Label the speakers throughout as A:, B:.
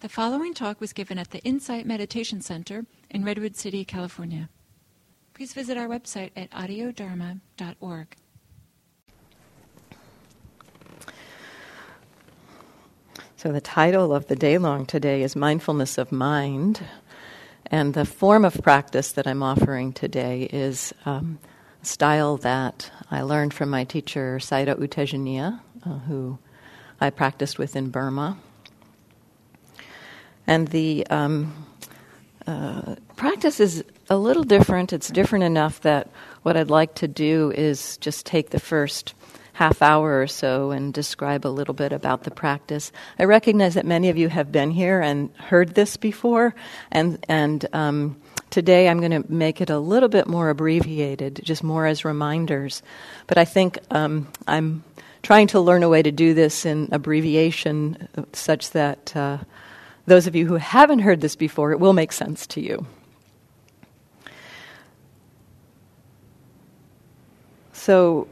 A: The following talk was given at the Insight Meditation Center in Redwood City, California. Please visit our website at audiodharma.org.
B: So, the title of the day long today is Mindfulness of Mind. And the form of practice that I'm offering today is um, a style that I learned from my teacher, Sayadaw U Tejaniya, uh, who I practiced with in Burma. And the um, uh, practice is a little different. It's different enough that what I'd like to do is just take the first half hour or so and describe a little bit about the practice. I recognize that many of you have been here and heard this before, and and um, today I'm going to make it a little bit more abbreviated, just more as reminders. But I think um, I'm trying to learn a way to do this in abbreviation, such that. Uh, those of you who haven't heard this before, it will make sense to you. So,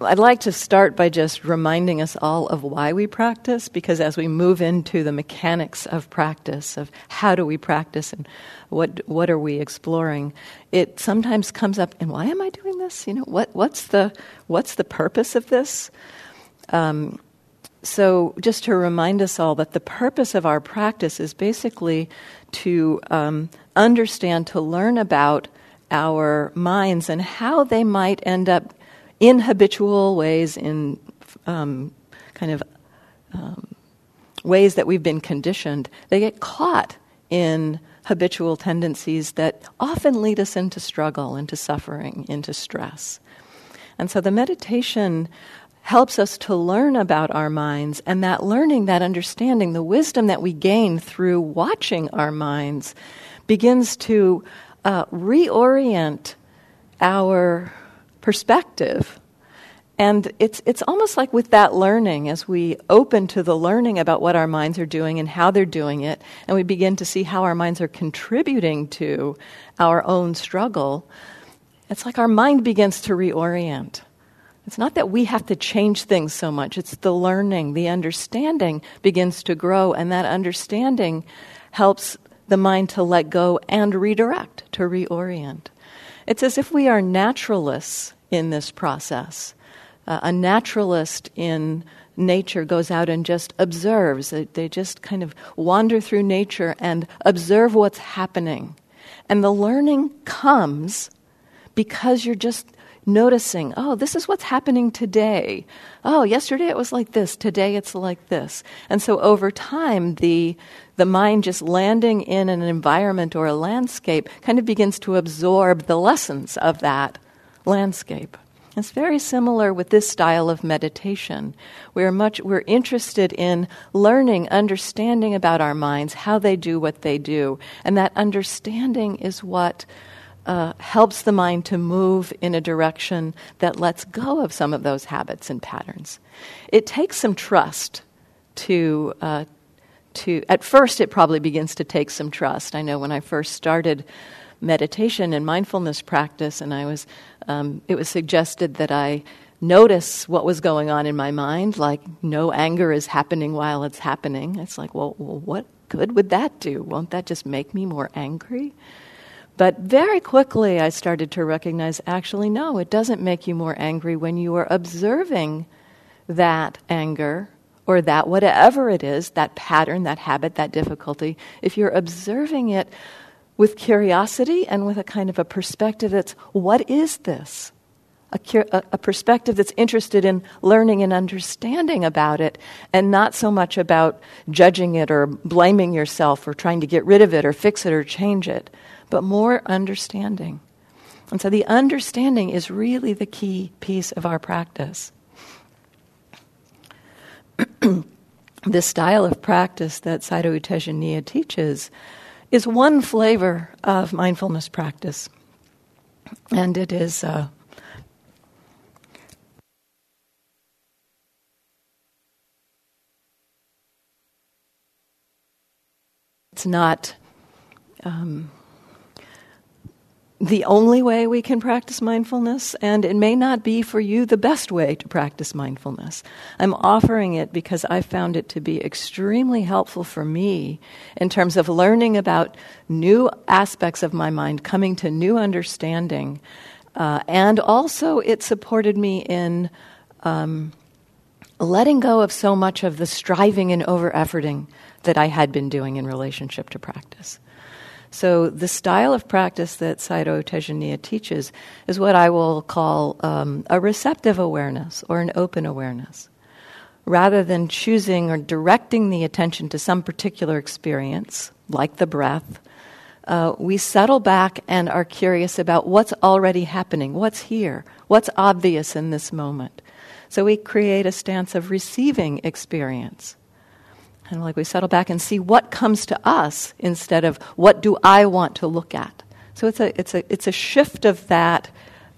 B: I'd like to start by just reminding us all of why we practice, because as we move into the mechanics of practice, of how do we practice and what what are we exploring, it sometimes comes up. And why am I doing this? You know, what what's the what's the purpose of this? Um, so, just to remind us all that the purpose of our practice is basically to um, understand, to learn about our minds and how they might end up in habitual ways, in um, kind of um, ways that we've been conditioned. They get caught in habitual tendencies that often lead us into struggle, into suffering, into stress. And so the meditation helps us to learn about our minds, and that learning, that understanding, the wisdom that we gain through watching our minds begins to uh, reorient our perspective. And it's, it's almost like with that learning, as we open to the learning about what our minds are doing and how they're doing it, and we begin to see how our minds are contributing to our own struggle, it's like our mind begins to reorient. It's not that we have to change things so much, it's the learning, the understanding begins to grow, and that understanding helps the mind to let go and redirect, to reorient. It's as if we are naturalists in this process. Uh, a naturalist in nature goes out and just observes. They, they just kind of wander through nature and observe what's happening. And the learning comes because you're just noticing, oh, this is what's happening today. Oh, yesterday it was like this, today it's like this. And so over time, the, the mind just landing in an environment or a landscape kind of begins to absorb the lessons of that landscape. It's very similar with this style of meditation. We're much we're interested in learning, understanding about our minds, how they do what they do, and that understanding is what uh, helps the mind to move in a direction that lets go of some of those habits and patterns. It takes some trust to. Uh, to at first, it probably begins to take some trust. I know when I first started meditation and mindfulness practice, and I was, um, it was suggested that I notice what was going on in my mind, like no anger is happening while it's happening. It's like, well, well what good would that do? Won't that just make me more angry? But very quickly, I started to recognize actually, no, it doesn't make you more angry when you are observing that anger or that whatever it is, that pattern, that habit, that difficulty. If you're observing it with curiosity and with a kind of a perspective that's, what is this? A, a, perspective that's interested in learning and understanding about it and not so much about judging it or blaming yourself or trying to get rid of it or fix it or change it but more understanding. And so the understanding is really the key piece of our practice. this style of practice that Sayadaw U Tejaniya teaches is one flavor of mindfulness practice. And it is. Uh, it's not um, the only way we can practice mindfulness, and it may not be for you the best way to practice mindfulness. I'm offering it because I found it to be extremely helpful for me in terms of learning about new aspects of my mind, coming to new understanding, uh, and also it supported me in um, letting go of so much of the striving and over efforting that I had been doing in relationship to practice. So, the style of practice that Sayadaw Tejaniya teaches is what I will call um, a receptive awareness or an open awareness. Rather than choosing or directing the attention to some particular experience, like the breath, uh, we settle back and are curious about what's already happening, what's here, what's obvious in this moment. So we create a stance of receiving experience. And like we settle back and see what comes to us instead of what do I want to look at. So it's a, it's a, it's a shift of that,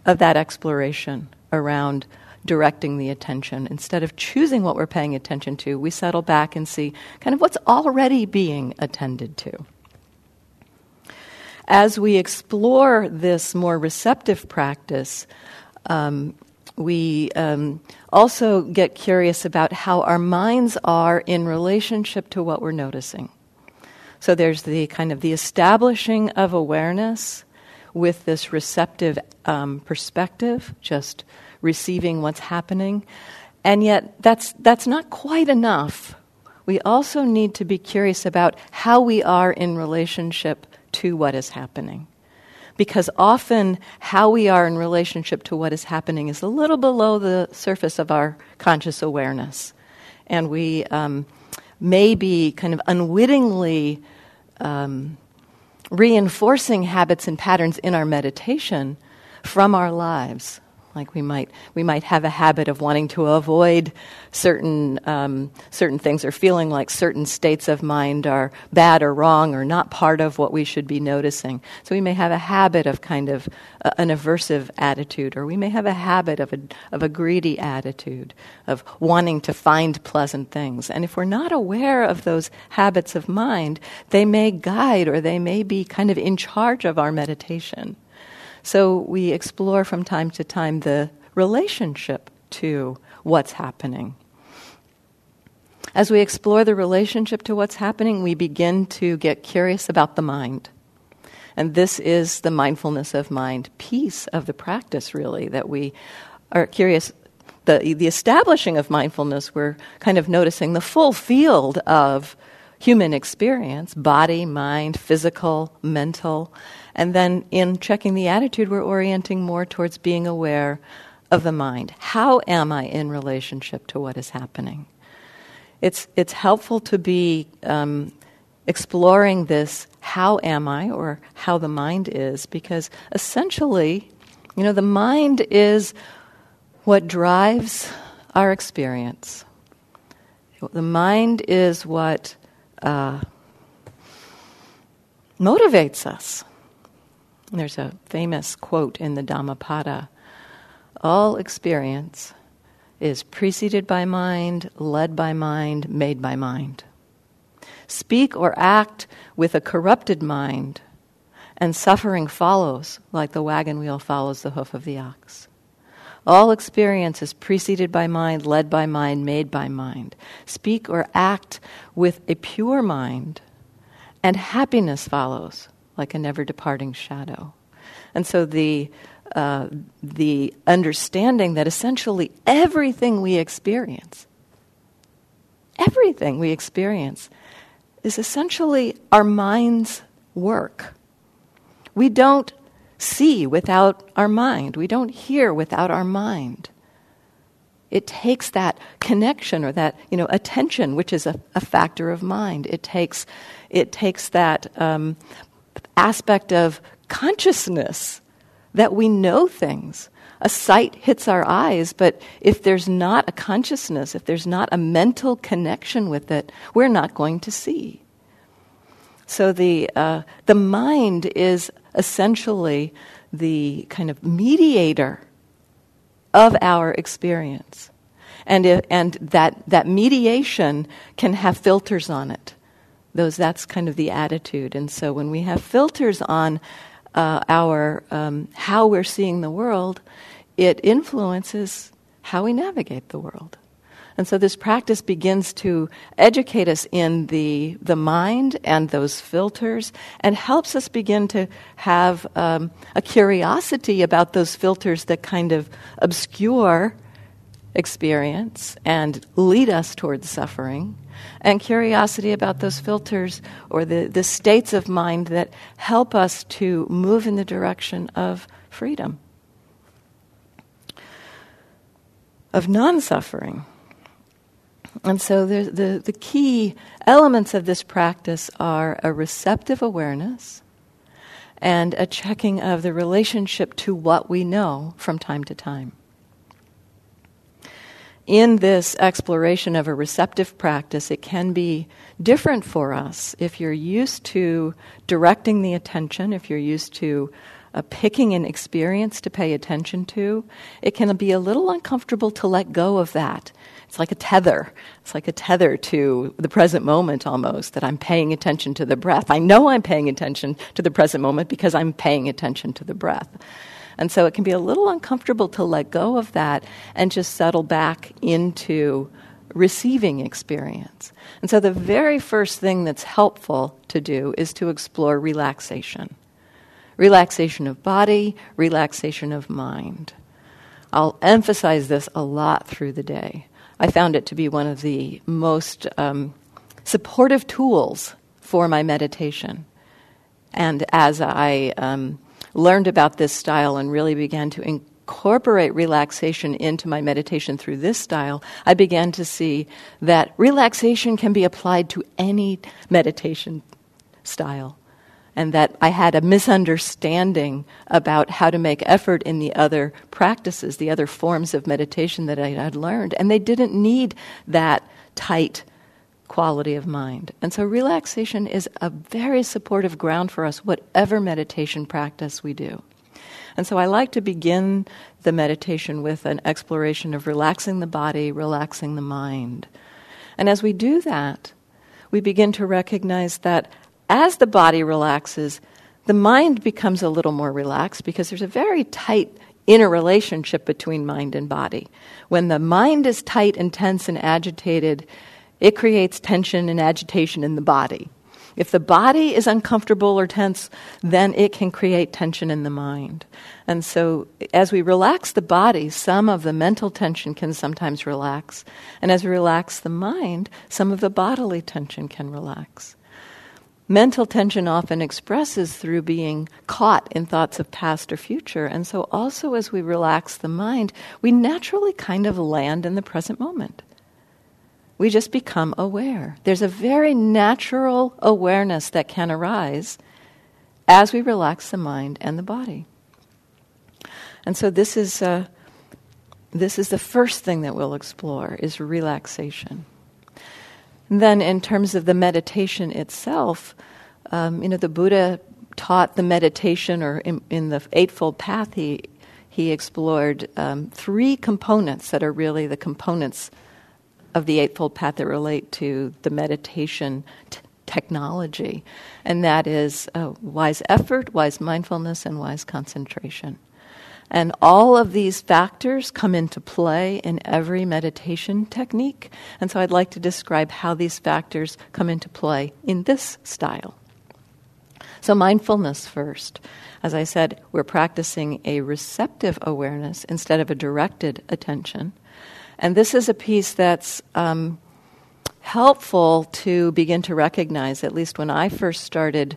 B: of that exploration around directing the attention. Instead of choosing what we're paying attention to, we settle back and see kind of what's already being attended to. As we explore this more receptive practice, um, we um, also get curious about how our minds are in relationship to what we're noticing. So there's the kind of the establishing of awareness with this receptive um, perspective, just receiving what's happening. And yet, that's, that's not quite enough. We also need to be curious about how we are in relationship to what is happening because often how we are in relationship to what is happening is a little below the surface of our conscious awareness. And we um, may be kind of unwittingly um, reinforcing habits and patterns in our meditation from our lives. Like we might, we might have a habit of wanting to avoid certain, um, certain things or feeling like certain states of mind are bad or wrong or not part of what we should be noticing. So we may have a habit of kind of uh, an aversive attitude, or we may have a habit of a, of a greedy attitude, of wanting to find pleasant things. And if we're not aware of those habits of mind, they may guide or they may be kind of in charge of our meditation. So we explore from time to time the relationship to what's happening. As we explore the relationship to what's happening, we begin to get curious about the mind. And this is the mindfulness of mind piece of the practice, really, that we are curious. The, the establishing of mindfulness, we're kind of noticing the full field of human experience body, mind, physical, mental. And then in checking the attitude, we're orienting more towards being aware of the mind. How am I in relationship to what is happening? It's, it's helpful to be um, exploring this how am I or how the mind is because essentially, you know, the mind is what drives our experience. The mind is what uh, motivates us. There's a famous quote in the Dhammapada All experience is preceded by mind, led by mind, made by mind. Speak or act with a corrupted mind, and suffering follows like the wagon wheel follows the hoof of the ox. All experience is preceded by mind, led by mind, made by mind. Speak or act with a pure mind, and happiness follows like a never departing shadow. And so the, uh, the understanding that essentially everything we experience, everything we experience, is essentially our mind's work. We don't see without our mind, we don't hear without our mind. It takes that connection or that you know attention, which is a, a factor of mind. It takes it takes that um, aspect of consciousness that we know things. A sight hits our eyes, but if there's not a consciousness, if there's not a mental connection with it, we're not going to see. So the, uh, the mind is essentially the kind of mediator of our experience. And, if, and that, that mediation can have filters on it those that's kind of the attitude and so when we have filters on uh, our um, how we're seeing the world, it influences how we navigate the world. And so this practice begins to educate us in the, the mind and those filters and helps us begin to have um, a curiosity about those filters that kind of obscure experience and lead us towards suffering, and curiosity about those filters or the, the states of mind that help us to move in the direction of freedom, of non suffering. And so the, the, the key elements of this practice are a receptive awareness and a checking of the relationship to what we know from time to time. In this exploration of a receptive practice, it can be different for us if you're used to directing the attention, if you're used to uh, picking an experience to pay attention to. It can be a little uncomfortable to let go of that it's like a tether. It's like a tether to the present moment almost, that I'm paying attention to the breath. I know I'm paying attention to the present moment because I'm paying attention to the breath. And so it can be a little uncomfortable to let go of that and just settle back into receiving experience. And so the very first thing that's helpful to do is to explore relaxation relaxation of body, relaxation of mind. I'll emphasize this a lot through the day. I found it to be one of the most um, supportive tools for my meditation. And as I um, learned about this style and really began to incorporate relaxation into my meditation through this style, I began to see that relaxation can be applied to any meditation style and that I had a misunderstanding about how to make effort in the other practices, the other forms of meditation that I had learned. And they didn't need that tight quality of mind. And so relaxation is a very supportive ground for us, whatever meditation practice we do. And so I like to begin the meditation with an exploration of relaxing the body, relaxing the mind. And as we do that, we begin to recognize that as the body relaxes, the mind becomes a little more relaxed because there's a very tight inner relationship between mind and body. When the mind is tight and tense and agitated, it creates tension and agitation in the body. If the body is uncomfortable or tense, then it can create tension in the mind. And so, as we relax the body, some of the mental tension can sometimes relax. And as we relax the mind, some of the bodily tension can relax. Mental tension often expresses through being caught in thoughts of past or future. And so, also as we relax the mind, we naturally kind of land in the present moment. We just become aware. There's a very natural awareness that can arise as we relax the mind and the body. And so, this is, uh, this is the first thing that we'll explore is relaxation. And then, in terms of the meditation itself, um, you know, the Buddha taught the meditation, or in, in the Eightfold Path, he he explored um, three components that are really the components of the Eightfold Path that relate to the meditation t- technology, and that is uh, wise effort, wise mindfulness, and wise concentration. And all of these factors come into play in every meditation technique. And so I'd like to describe how these factors come into play in this style. So, mindfulness first. As I said, we're practicing a receptive awareness instead of a directed attention. And this is a piece that's um, helpful to begin to recognize, at least when I first started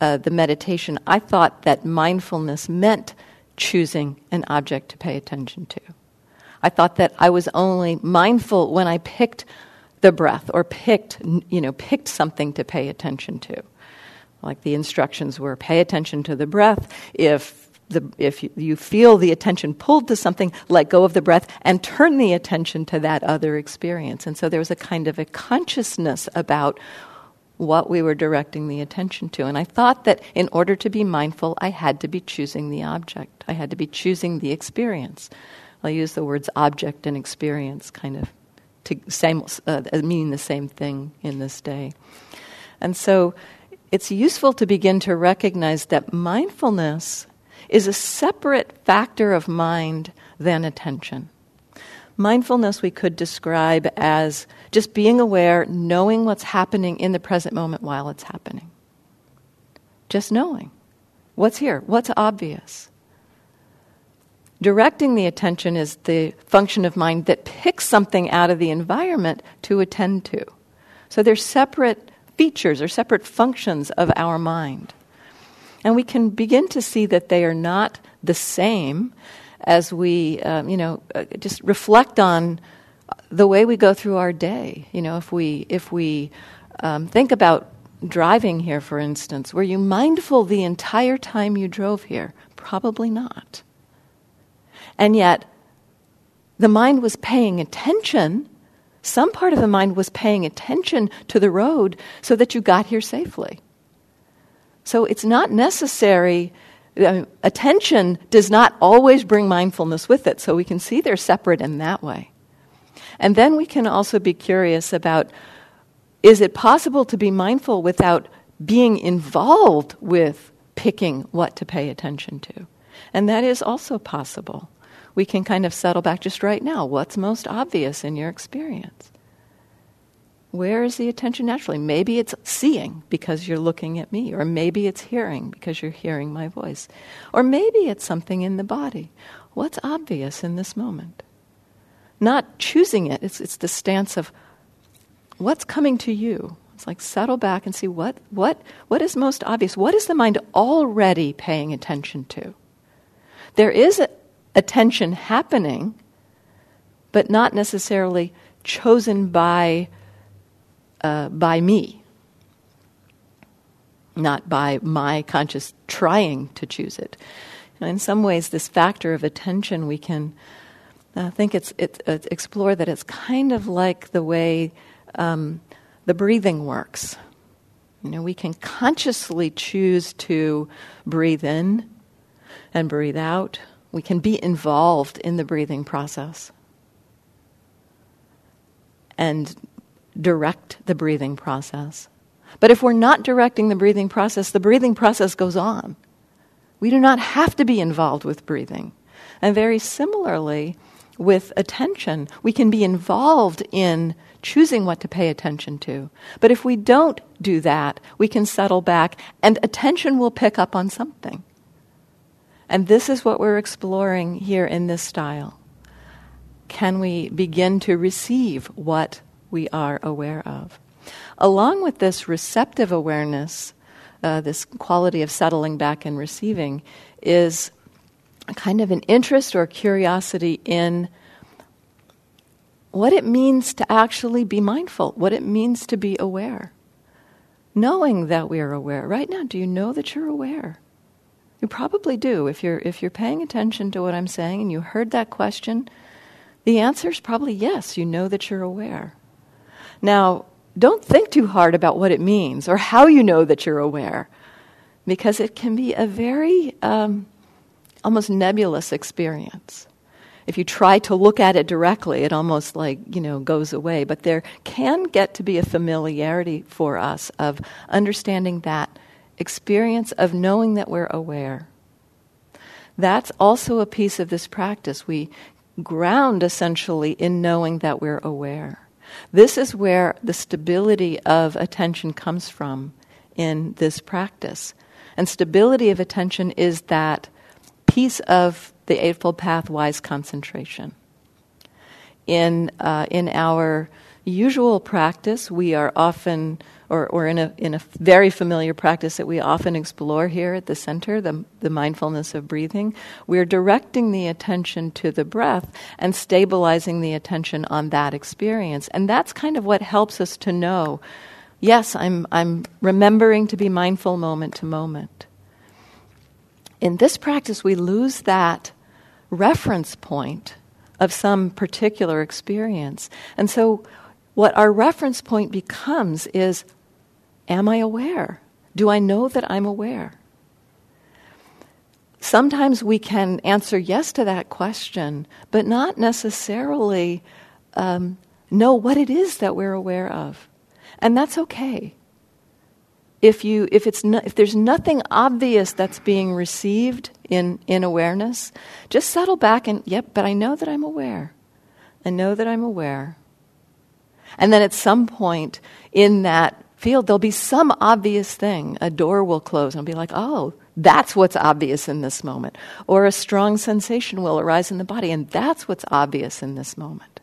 B: uh, the meditation, I thought that mindfulness meant choosing an object to pay attention to. I thought that I was only mindful when I picked the breath or picked, you know, picked something to pay attention to. Like the instructions were pay attention to the breath. If the, if you feel the attention pulled to something, let go of the breath and turn the attention to that other experience. And so there was a kind of a consciousness about what we were directing the attention to. And I thought that in order to be mindful, I had to be choosing the object, I had to be choosing the experience. I'll use the words object and experience kind of to same, uh, meaning the same thing in this day. And so it's useful to begin to recognize that mindfulness is a separate factor of mind than attention. Mindfulness we could describe as just being aware, knowing what's happening in the present moment while it's happening. Just knowing what's here, what's obvious. Directing the attention is the function of mind that picks something out of the environment to attend to. So they're separate features or separate functions of our mind. And we can begin to see that they are not the same as we, um, you know, uh, just reflect on the way we go through our day. You know, if we, if we um, think about driving here, for instance, were you mindful the entire time you drove here? Probably not. And yet, the mind was paying attention. Some part of the mind was paying attention to the road so that you got here safely. So it's not necessary. Mean, attention does not always bring mindfulness with it, so we can see they're separate in that way. And then we can also be curious about is it possible to be mindful without being involved with picking what to pay attention to? And that is also possible. We can kind of settle back just right now. What's most obvious in your experience? Where is the attention naturally? Maybe it's seeing because you're looking at me, or maybe it's hearing because you're hearing my voice, or maybe it's something in the body. What's obvious in this moment? Not choosing it, it's, it's the stance of what's coming to you. It's like settle back and see what, what, what is most obvious. What is the mind already paying attention to? There is attention happening, but not necessarily chosen by uh, by me, not by my conscious trying to choose it. in some ways, this factor of attention, we can uh, think it's, it, uh, explore that it's kind of like the way um, the breathing works. You know, we can consciously choose to breathe in and breathe out. We can be involved in the breathing process. And direct the breathing process. But if we're not directing the breathing process, the breathing process goes on. We do not have to be involved with breathing. And very similarly, with attention, we can be involved in choosing what to pay attention to. But if we don't do that, we can settle back and attention will pick up on something. And this is what we're exploring here in this style. Can we begin to receive what we are aware of. Along with this receptive awareness, uh, this quality of settling back and receiving, is kind of an interest or curiosity in what it means to actually be mindful, what it means to be aware. Knowing that we are aware. Right now, do you know that you're aware? You probably do. If you're, if you're paying attention to what I'm saying and you heard that question, the answer is probably yes, you know that you're aware. Now, don't think too hard about what it means or how you know that you're aware, because it can be a very um, almost nebulous experience. If you try to look at it directly, it almost like, you know, goes away. But there can get to be a familiarity for us of understanding that experience of knowing that we're aware. That's also a piece of this practice. We ground essentially in knowing that we're aware. This is where the stability of attention comes from in this practice. And stability of attention is that piece of the Eightfold Path wise concentration. In, uh, in our usual practice, we are often or, or in, a, in a very familiar practice that we often explore here at the center, the, the mindfulness of breathing, we're directing the attention to the breath and stabilizing the attention on that experience. And that's kind of what helps us to know yes, I'm, I'm remembering to be mindful moment to moment. In this practice, we lose that reference point of some particular experience. And so, what our reference point becomes is Am I aware? Do I know that I'm aware? Sometimes we can answer yes to that question, but not necessarily um, know what it is that we're aware of. And that's okay. if you if it's no, if there's nothing obvious that's being received in in awareness, just settle back and yep, but I know that I'm aware. I know that I'm aware. And then at some point in that field, there'll be some obvious thing. A door will close and I'll be like, oh, that's what's obvious in this moment. Or a strong sensation will arise in the body, and that's what's obvious in this moment.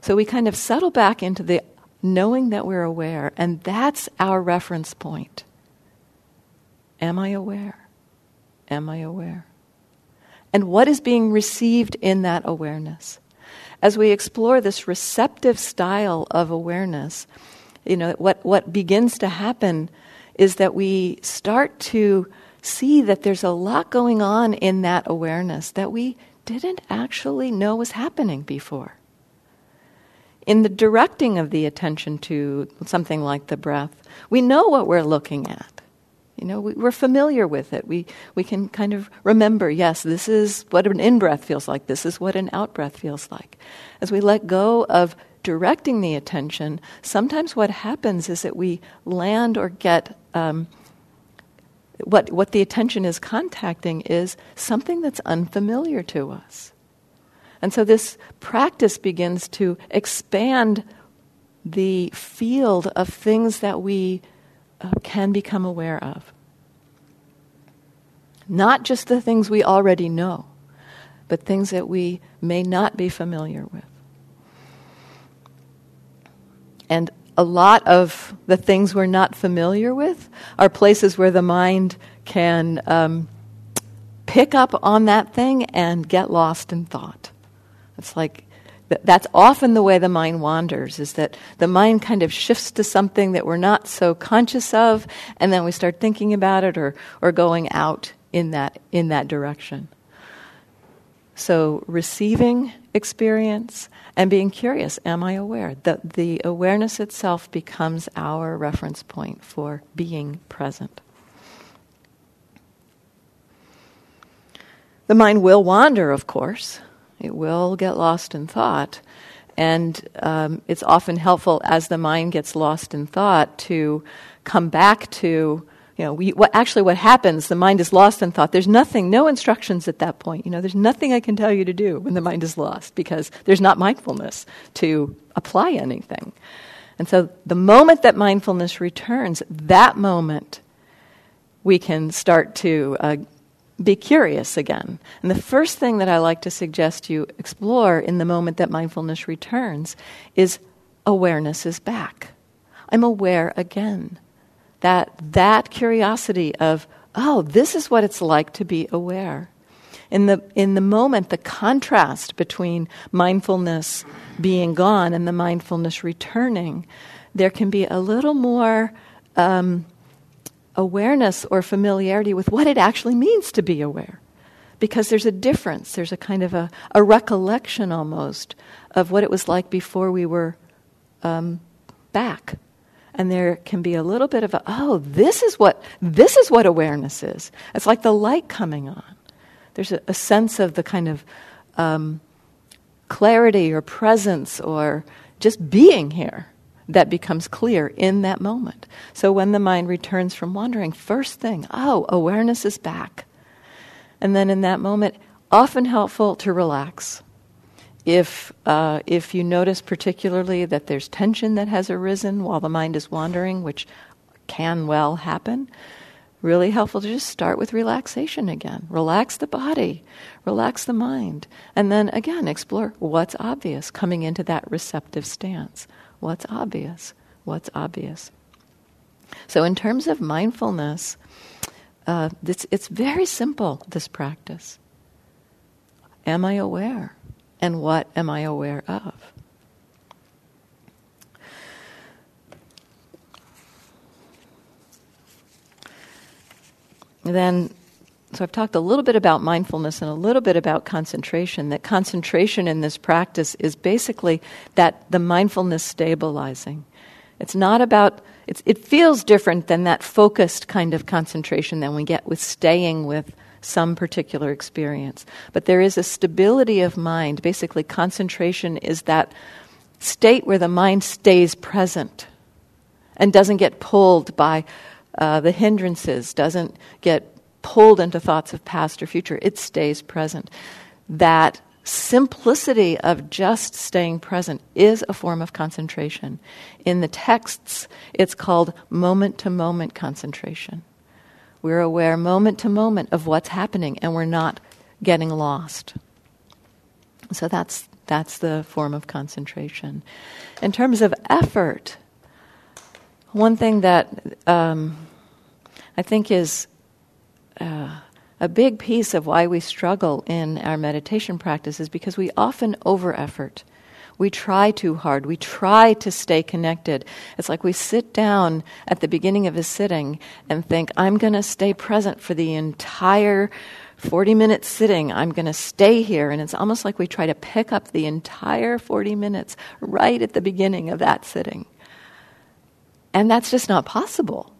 B: So we kind of settle back into the knowing that we're aware, and that's our reference point. Am I aware? Am I aware? And what is being received in that awareness? As we explore this receptive style of awareness, you know, what, what begins to happen is that we start to see that there's a lot going on in that awareness that we didn't actually know was happening before in the directing of the attention to something like the breath, we know what we're looking at. You know, we, are familiar with it. We, we can kind of remember, yes, this is what an in breath feels like, this is what an out breath feels like. As we let go of directing the attention, sometimes what happens is that we land or get um, what, what the attention is contacting is something that's unfamiliar to us. And so this practice begins to expand the field of things that we uh, can become aware of. Not just the things we already know, but things that we may not be familiar with. And a lot of the things we're not familiar with are places where the mind can um, pick up on that thing and get lost in thought. It's like that's often the way the mind wanders is that the mind kind of shifts to something that we're not so conscious of and then we start thinking about it or, or going out in that in that direction so receiving experience and being curious am i aware? That the awareness itself becomes our reference point for being present. The mind will wander of course. It will get lost in thought. And um, it's often helpful as the mind gets lost in thought to come back to, you know, we, what, actually what happens, the mind is lost in thought. There's nothing, no instructions at that point. You know, there's nothing I can tell you to do when the mind is lost because there's not mindfulness to apply anything. And so the moment that mindfulness returns, that moment we can start to uh, be curious again. And the first thing that I like to suggest you explore in the moment that mindfulness returns is awareness is back. I'm aware again. That that curiosity of, oh, this is what it's like to be aware. In the in the moment, the contrast between mindfulness being gone and the mindfulness returning, there can be a little more um, awareness or familiarity with what it actually means to be aware. Because there's a difference, there's a kind of a, a recollection almost of what it was like before we were um, back. And there can be a little bit of a, oh, this is what this is what awareness is. It's like the light coming on. There's a, a sense of the kind of um, clarity or presence or just being here that becomes clear in that moment. So when the mind returns from wandering, first thing, oh, awareness is back. And then in that moment, often helpful to relax. If, uh, if you notice particularly that there's tension that has arisen while the mind is wandering, which can well happen, really helpful to just start with relaxation again. Relax the body, relax the mind, and then again explore what's obvious coming into that receptive stance. What's obvious? What's obvious? So, in terms of mindfulness, uh, this, it's very simple, this practice. Am I aware? And what am I aware of? then so I've talked a little bit about mindfulness and a little bit about concentration. That concentration in this practice is basically that the mindfulness stabilizing. It's not about, it's, it feels different than that focused kind of concentration that we get with staying with some particular experience. But there is a stability of mind. Basically, concentration is that state where the mind stays present and doesn't get pulled by uh, the hindrances, doesn't get pulled into thoughts of past or future. It stays present. That simplicity of just staying present is a form of concentration. In the texts, it's called moment to moment concentration. We're aware moment to moment of what's happening and we're not getting lost. So that's, that's the form of concentration. In terms of effort, one thing that um, I think is uh, a big piece of why we struggle in our meditation practice is because we often over effort. We try too hard. We try to stay connected. It's like we sit down at the beginning of a sitting and think, I'm going to stay present for the entire 40 minutes sitting. I'm going to stay here. And it's almost like we try to pick up the entire 40 minutes right at the beginning of that sitting. And that's just not possible.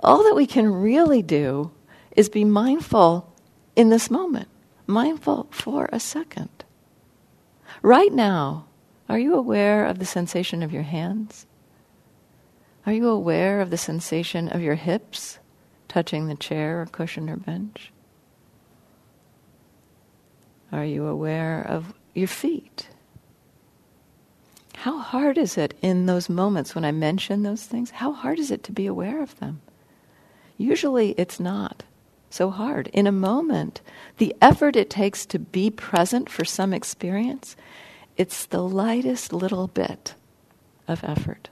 B: All that we can really do is be mindful in this moment, mindful for a second. Right now, are you aware of the sensation of your hands? Are you aware of the sensation of your hips touching the chair or cushion or bench? Are you aware of your feet? How hard is it in those moments when I mention those things? How hard is it to be aware of them? Usually it's not so hard. In a moment, the effort it takes to be present for some experience, it's the lightest little bit of effort.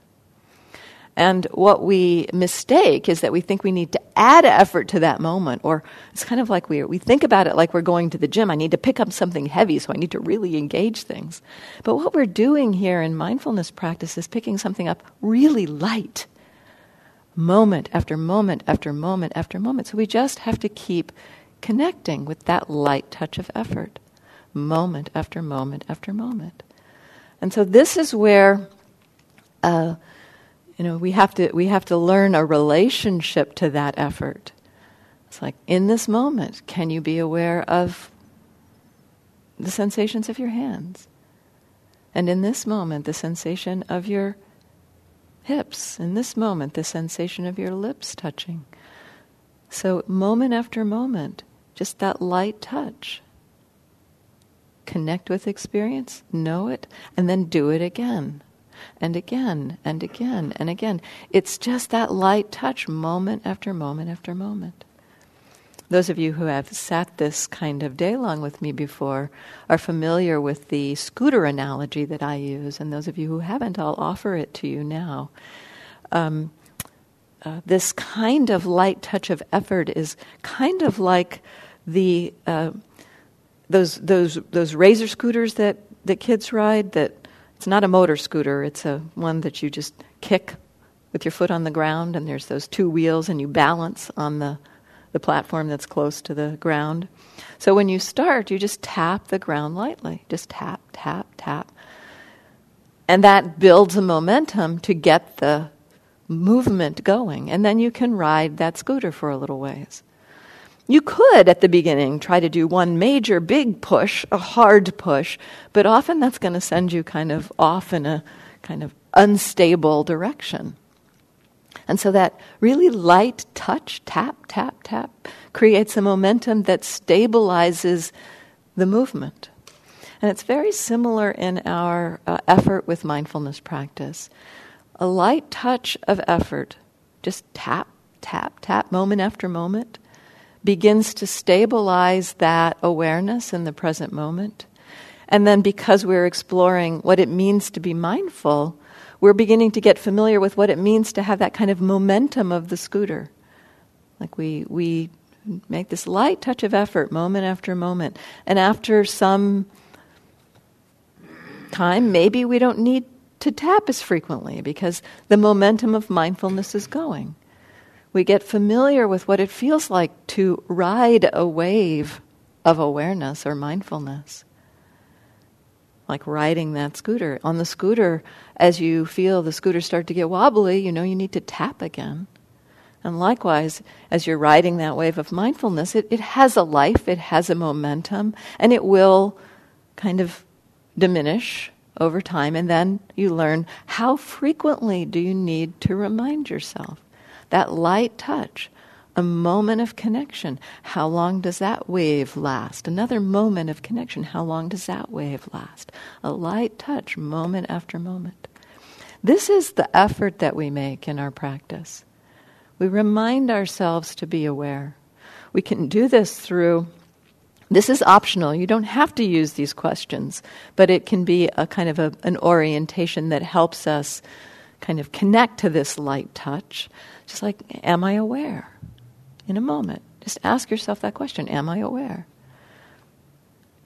B: And what we mistake is that we think we need to add effort to that moment, or it's kind of like we, we think about it like we're going to the gym. I need to pick up something heavy, so I need to really engage things. But what we're doing here in mindfulness practice is picking something up really light moment after moment after moment after moment. So we just have to keep connecting with that light touch of effort, moment after moment after moment. And so this is where, uh, you know, we have to we have to learn a relationship to that effort. It's like in this moment, can you be aware of the sensations of your hands? And in this moment, the sensation of your hips, in this moment, the sensation of your lips touching. So, moment after moment, just that light touch. Connect with experience, know it, and then do it again and again and again and again. It's just that light touch, moment after moment after moment. Those of you who have sat this kind of day long with me before are familiar with the scooter analogy that I use, and those of you who haven't, I'll offer it to you now. Um, uh, this kind of light touch of effort is kind of like the uh, those those those razor scooters that that kids ride. That it's not a motor scooter; it's a one that you just kick with your foot on the ground, and there's those two wheels, and you balance on the the platform that's close to the ground. So when you start, you just tap the ground lightly. Just tap, tap, tap. And that builds a momentum to get the movement going. And then you can ride that scooter for a little ways. You could, at the beginning, try to do one major big push, a hard push, but often that's going to send you kind of off in a kind of unstable direction. And so that really light touch, tap, tap, tap, creates a momentum that stabilizes the movement. And it's very similar in our uh, effort with mindfulness practice. A light touch of effort, just tap, tap, tap, moment after moment, begins to stabilize that awareness in the present moment. And then, because we're exploring what it means to be mindful, we're beginning to get familiar with what it means to have that kind of momentum of the scooter. Like we, we make this light touch of effort moment after moment. And after some time, maybe we don't need to tap as frequently because the momentum of mindfulness is going. We get familiar with what it feels like to ride a wave of awareness or mindfulness like riding that scooter. On the scooter, as you feel the scooter start to get wobbly, you know you need to tap again. And likewise, as you're riding that wave of mindfulness, it, it has a life, it has a momentum, and it will kind of diminish over time. And then you learn how frequently do you need to remind yourself? That light touch, a moment of connection. How long does that wave last? Another moment of connection. How long does that wave last? A light touch, moment after moment. This is the effort that we make in our practice. We remind ourselves to be aware. We can do this through this is optional. You don't have to use these questions, but it can be a kind of a, an orientation that helps us kind of connect to this light touch. Just like, am I aware? In a moment, just ask yourself that question Am I aware?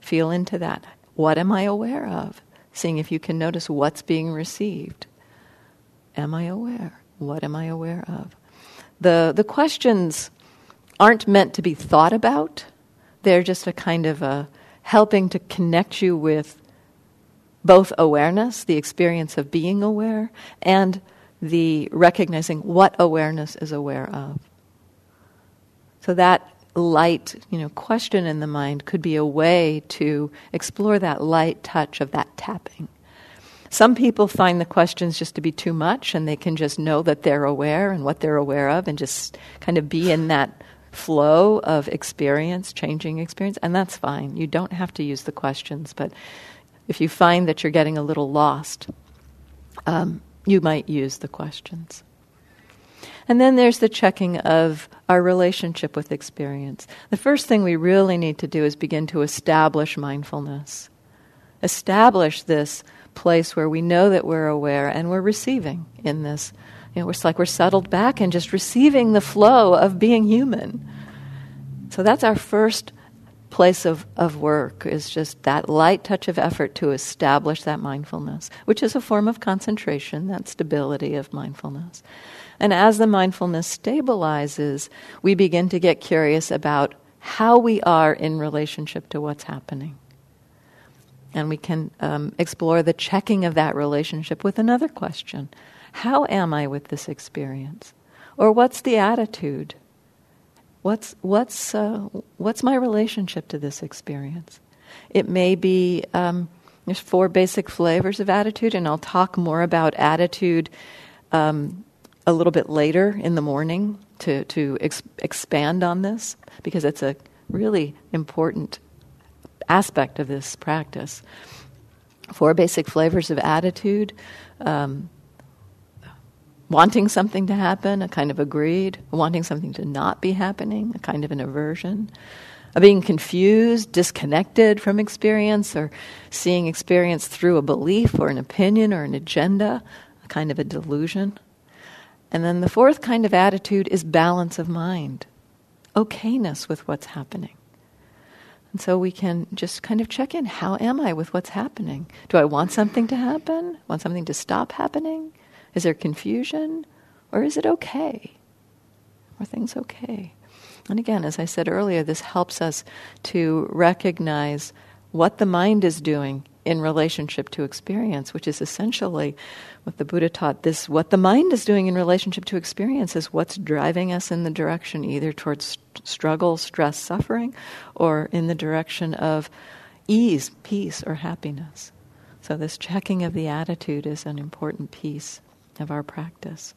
B: Feel into that. What am I aware of? Seeing if you can notice what's being received. Am I aware? What am I aware of? The, the questions aren't meant to be thought about they're just a kind of a helping to connect you with both awareness, the experience of being aware, and the recognizing what awareness is aware of. So that light, you know, question in the mind could be a way to explore that light touch of that tapping. Some people find the questions just to be too much and they can just know that they're aware and what they're aware of and just kind of be in that flow of experience, changing experience, and that's fine. You don't have to use the questions, but if you find that you're getting a little lost, um, you might use the questions. And then there's the checking of our relationship with experience. The first thing we really need to do is begin to establish mindfulness. Establish this place where we know that we're aware and we're receiving in this you know, it's like we're settled back and just receiving the flow of being human. So that's our first place of, of work is just that light touch of effort to establish that mindfulness, which is a form of concentration, that stability of mindfulness. And as the mindfulness stabilizes, we begin to get curious about how we are in relationship to what's happening. And we can um, explore the checking of that relationship with another question how am I with this experience? Or what's the attitude? What's, what's, uh, what's my relationship to this experience? It may be, um, there's four basic flavors of attitude, and I'll talk more about attitude um, a little bit later in the morning to, to ex- expand on this because it's a really important aspect of this practice. Four basic flavors of attitude. Um, wanting something to happen, a kind of a greed, wanting something to not be happening, a kind of an aversion, of being confused, disconnected from experience, or seeing experience through a belief or an opinion or an agenda, a kind of a delusion. And then the fourth kind of attitude is balance of mind, okayness with what's happening. And so we can just kind of check in how am I with what's happening? Do I want something to happen? Want something to stop happening? Is there confusion? Or is it okay? Are things okay? And again, as I said earlier, this helps us to recognize what the mind is doing in relationship to experience, which is essentially what the Buddha taught. This, what the mind is doing in relationship to experience, is what's driving us in the direction either towards struggle, stress, suffering, or in the direction of ease, peace, or happiness. So, this checking of the attitude is an important piece of our practice.